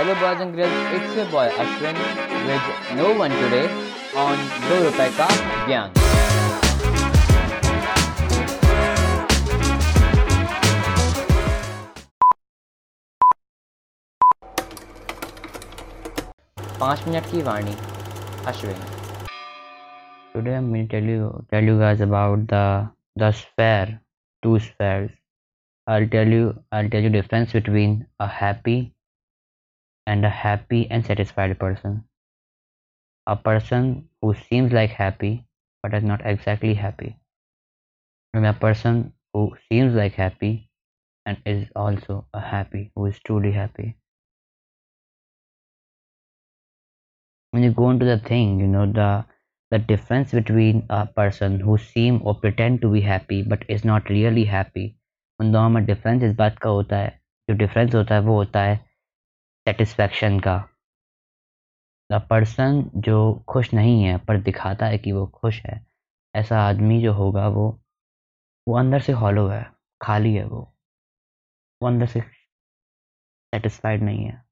Hello boys and girls, it's your boy Ashwin with no one today on दो रुपए का ज्ञान पाँच मिनट की वाणी Ashwin Today I'm going to tell you tell you guys about the the sphere, two spheres. I'll tell you I'll tell you difference between a happy and a happy and satisfied person. A person who seems like happy but is not exactly happy. And a person who seems like happy and is also a happy, who is truly happy. When you go into the thing, you know the the difference between a person who seem or pretend to be happy but is not really happy उन दोनों में difference इस बात का होता है, जो difference होता है वो होता है सेटिस्फैक्शन का। द पर्सन जो खुश नहीं है, पर दिखाता है कि वो खुश है, ऐसा आदमी जो होगा वो वो अंदर से हॉलो है, खाली है वो। वो अंदर से सेटिस्फाइड नहीं है।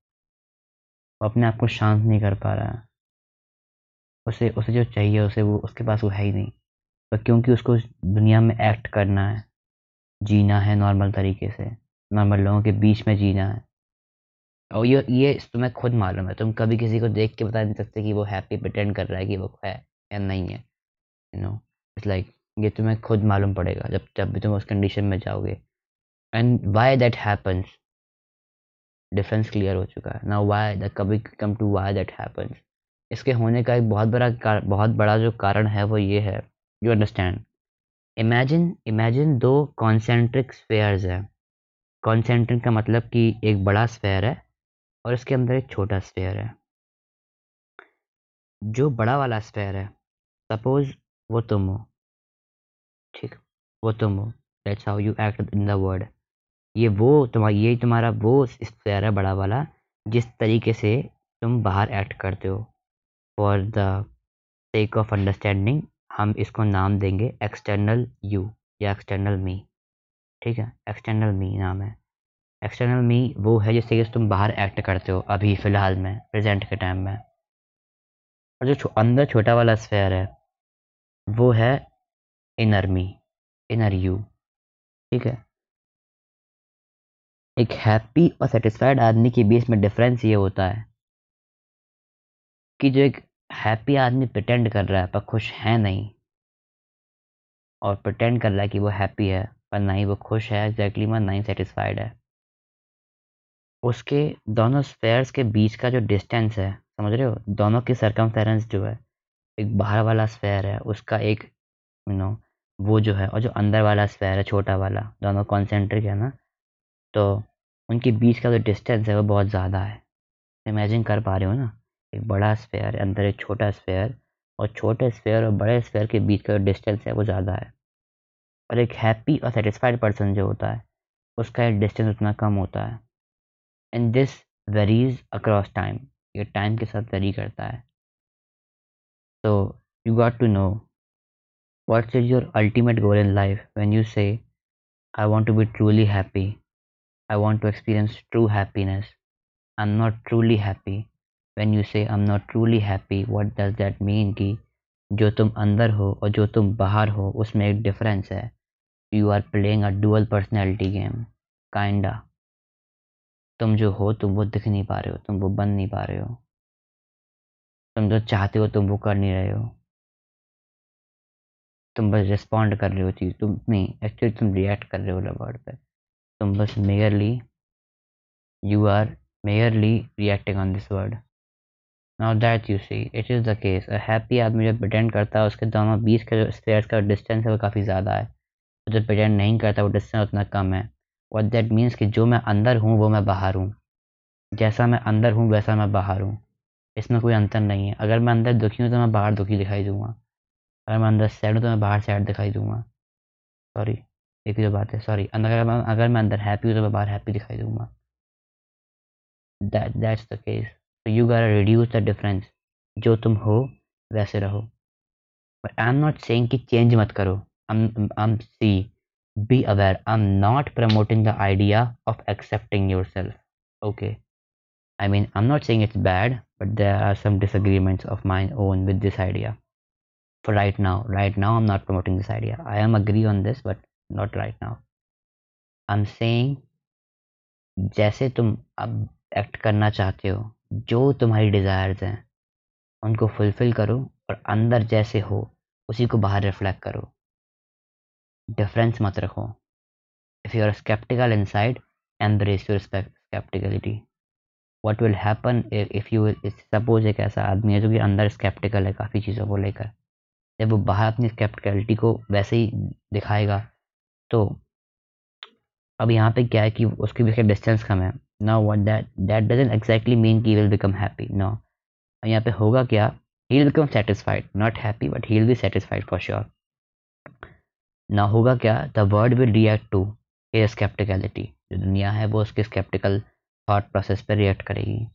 वो अपने आप को शांत नहीं कर पा रहा है। उसे उसे जो चाहिए उसे वो, उसके पास वो है ही नहीं। पर क्योंकि उसको दुनिया में एक्ट करना है जीना है नॉर्मल तरीके से। नॉर्मल लोगों के बीच में जीना है। और ये ये तुम्हें खुद मालूम है। तुम कभी किसी को देख के बता नहीं सकते कि वो हैप्पी प्रटेंड कर रहा है कि वो है या नहीं है। यू नो इट्स लाइक ये तुम्हें खुद मालूम पड़ेगा जब जब भी तुम उस कंडीशन में जाओगे। And why that happens difference clear हो चुका है। ना वाई द कभी come to why that happens इसके होने का एक बहुत बड़ा बहुत बड़ा जो कारण है वो ये है। यू अंडरस्टैंड इमेजिन इमेजिन दो कॉन्सेंट्रिक स्फेयर्स है। कॉन्सेंट्रिक का मतलब कि एक बड़ा स्फेयर है और इसके अंदर एक छोटा स्फेयर है। जो बड़ा वाला स्फेयर है सपोज़ वो तुम हो। ठीक? वो तुम हो। That's how you act in the word ये वो तुम्हारा ये तुम्हारा वो स्फेयर है बड़ा वाला, जिस तरीके से तुम बाहर एक्ट करते हो। For the sake of understanding हम इसको नाम देंगे एक्सटर्नल यू या एक्सटर्नल मी ठीक है? एक्सटर्नल मी नाम है। एक्सटर्नल मी वो है जिससे कि तुम बाहर एक्ट करते हो अभी फ़िलहाल में प्रेजेंट के टाइम में। और जो छो, अंदर छोटा वाला स्फेयर है वो है इनर मी इनर यू ठीक है? एक हैप्पी और सेटिस्फाइड आदमी के बीच में डिफरेंस ये होता है कि जो एक हैप्पी आदमी प्रटेंड कर रहा है पर खुश है नहीं। और प्रटेंड कर रहा है कि वो हैप्पी है पर ना ही वो खुश है एग्जैक्टली मैं ना ही सेटिस्फाइड है। उसके दोनों स्पेयर्स के बीच का जो डिस्टेंस है समझ रहे हो? दोनों की सरकमफेरेंस जो है एक बाहर वाला स्पेयर है उसका एक यू you नो know, वो जो है और जो अंदर वाला स्पेयर है छोटा वाला दोनों कॉन्सेंट्रिक है ना? तो उनके बीच का जो डिस्टेंस है वो बहुत ज़्यादा है। इमेजिन कर पा रहे हो ना? एक बड़ा स्पेयर अंदर एक छोटा स्पेयर और छोटे स्पेयर और बड़े स्पेयर के बीच का जो डिस्टेंस है वो ज़्यादा है। और एक हैप्पी और सेटिस्फाइड पर्सन जो होता है, उसका एक डिस्टेंस उतना कम होता है। And this varies across time ये टाइम के साथ वेरी करता है। तो you got to know what's is your ultimate goal in life when you say I want to be truly happy I want to experience true happiness I am not truly happy when you say I am not truly happy what does that mean कि जो तुम अंदर हो और जो तुम बाहर हो, उसमें एक डिफरेंस है। You are playing a dual personality game kinda तुम जो हो, तुम वो दिख नहीं पा रहे हो, तुम वो बन नहीं पा रहे हो। तुम जो चाहते हो, तुम वो कर नहीं रहे हो। तुम बस रिस्पॉन्ड कर रहे हो चीज़, तुम नहीं एक्चुअली तुम रिएक्ट कर रहे हो वर्ड पे। तुम बस merely you are merely reacting on this word now that you see it is the case happy आदमी जब प्रटेंड करता है, उसके दोनों बीच का जो स्पेयर का डिस्टेंस है, वो काफ़ी ज़्यादा है। तो जो नहीं करता, वो डिस्टेंस उतना कम है। और दैट मीन्स कि जो मैं अंदर हूँ, वो मैं बाहर हूँ। जैसा मैं अंदर हूँ, वैसा मैं बाहर हूँ। इसमें कोई अंतर नहीं है। अगर मैं अंदर दुखी हूँ तो मैं बाहर दुखी दिखाई दूँगा। अगर मैं अंदर सैड हूँ तो मैं बाहर सैड दिखाई दूँगा। सॉरी एक जो बात है। सॉरी अगर मैं अगर मैं अंदर हैप्पी हूँ तो मैं बाहर हैप्पी दिखाई दूँगा। That that's the case so you gotta reduce the difference जो तुम हो, वैसे रहो। आई एम नॉट सेइंग कि चेंज मत करो। I am see be aware I am not promoting the idea of accepting your self okay I mean I am not saying it's bad but there are some disagreements of my own with this idea for right now right now I am not promoting this idea I am agree on this but not right now I am saying जैसे तुम अब act करना चाहते हो जो तुम्हारी desires हैं, उनको फुलफिल करो और अंदर जैसे हो, उसी को बाहर रिफ्लेक्ट करो। डिफरेंस मत रखो। If you are skeptical inside embrace your skepticality what will happen if you suppose एक ऐसा आदमी है जो कि अंदर स्केप्टिकल है काफ़ी चीज़ों को लेकर। जब वो बाहर अपनी स्केप्टिकलिटी को वैसे ही दिखाएगा तो अब यहाँ पे क्या है कि उसके का डिस्टेंस कम है। No what that that doesn't exactly mean की विल बिकम हैप्पी नो यहाँ पे होगा क्या? Become satisfied not happy but he will be satisfied for sure ना होगा क्या? The word will react to a skepticality जो दुनिया है, वो उसके स्केप्टिकल थॉट प्रोसेस पर रिएक्ट करेगी।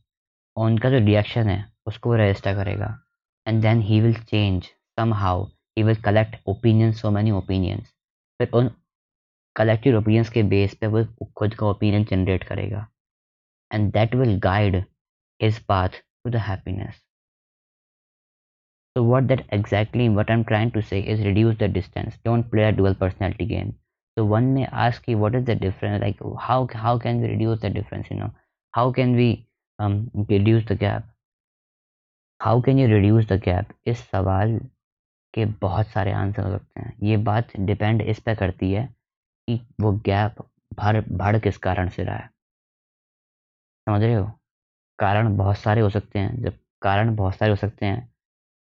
और उनका जो रिएक्शन है, उसको वो रजिस्टर करेगा। And then he will change somehow he will collect opinion so many opinions फिर उन कलेक्टिव ओपिनियंस के बेस पे वो खुद का ओपिनियन जनरेट करेगा। And that will guide his path to the happiness So what that exactly what I'm trying to say is reduce the distance. Don't play a dual personality game. So one may ask you what is the difference? Like how how can we reduce the difference? You know, how can we um, reduce the gap? How can you reduce the gap? इस सवाल के बहुत सारे answer हो सकते हैं ये बात डिपेंड इस पे करती है कि वो गैप भर भड़ किस कारण से रहा है समझ रहे हो? कारण बहुत सारे हो सकते हैं। जब कारण बहुत सारे हो सकते हैं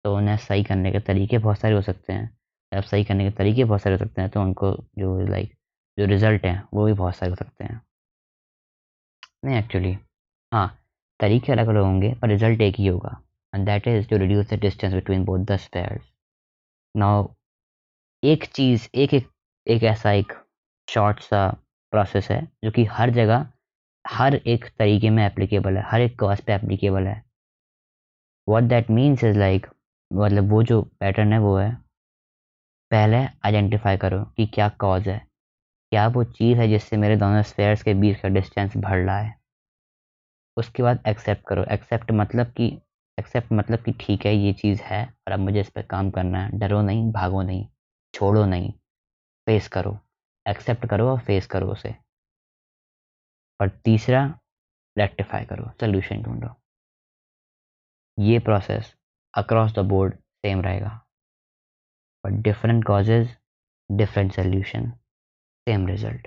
तो उन्हें सही करने के तरीके बहुत सारे हो सकते हैं। जब सही करने के तरीके बहुत सारे हो सकते हैं तो उनको जो लाइक जो रिज़ल्ट हैं, वो भी बहुत सारे हो सकते हैं। नहीं एक्चुअली हाँ तरीके अलग अलग होंगे, पर रिज़ल्ट एक ही होगा। And that is to reduce the distance between both the spheres now एक चीज़, एक एक एक ऐसा एक शॉर्ट सा प्रोसेस है, जो कि हर जगह हर एक तरीके में एप्लीकेबल है, हर एक कॉज पे एप्लीकेबल है। What that means is like मतलब वो जो पैटर्न है वो है, पहले आइडेंटिफाई करो कि क्या कॉज है, क्या वो चीज़ है जिससे मेरे दोनों स्पेयर्स के बीच का डिस्टेंस बढ़ रहा है। उसके बाद एक्सेप्ट करो। एक्सेप्ट मतलब कि एक्सेप्ट मतलब कि ठीक है, ये चीज़ है और अब मुझे इस पर काम करना है। डरो नहीं, भागो नहीं, छोड़ो नहीं फेस करो। एक्सेप्ट करो और फेस करो उसे। और तीसरा रेक्टिफाई करो सोल्यूशन ढूंढो। ये process across the board same रहेगा। But different causes different solution same result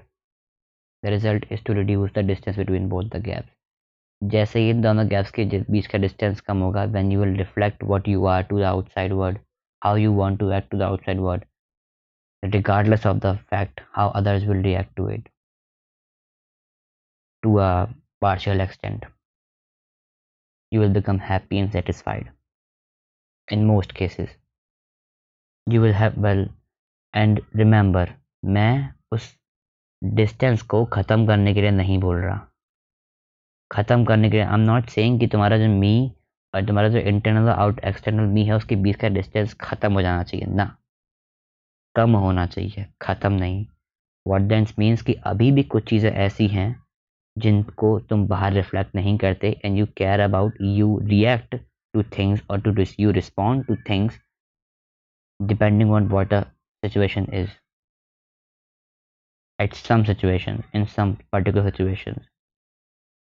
the result is to reduce the distance between both the gaps जैसे ही दोनों गैप्स के बीच का डिस्टेंस कम होगा when you will reflect what you are to the outside world how you want to act to the outside word regardless of the fact how others will react to it to a partial extent. You will become happy and satisfied. In most cases. You will have, well, and remember, मैं उस distance को ख़त्म करने के लिए नहीं बोल रहा। ख़त्म करने के लिए आई एम नॉट सेइंग कि तुम्हारा जो मी और तुम्हारा जो इंटरनल आउट एक्सटर्नल मी है, उसके बीच का डिस्टेंस ख़त्म हो जाना चाहिए। ना। कम होना चाहिए। ख़त्म नहीं। वॉट डेंस मीन्स कि अभी भी कुछ चीज़ें ऐसी हैं जिनको तुम बाहर रिफ्लेक्ट नहीं करते and you care about you react to things और to you respond to things depending on what the situation is. At some situations in some particular situations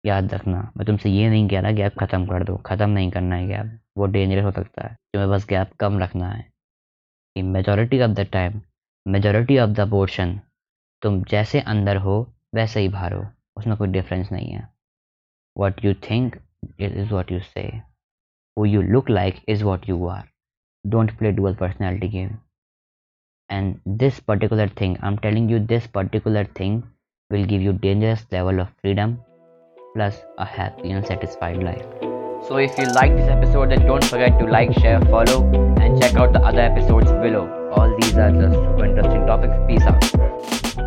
याद रखना, मैं तुमसे ये नहीं कह रहा गैप ख़त्म कर दो, ख़त्म नहीं करना है गैप वो डेंजरस हो सकता है। तुम्हें बस गैप कम रखना है। कि majority of the time majority of the portion तुम जैसे अंदर हो, वैसे ही बाहर हो। उसमें कोई डिफरेंस नहीं है what you think is what you say who you look like is what you are don't play dual personality game and this particular thing i'm telling you this particular thing will give you dangerous level of freedom plus a happy and satisfied life so if you like this episode then don't forget to like share follow and check out the other episodes below all these are just super interesting topics peace out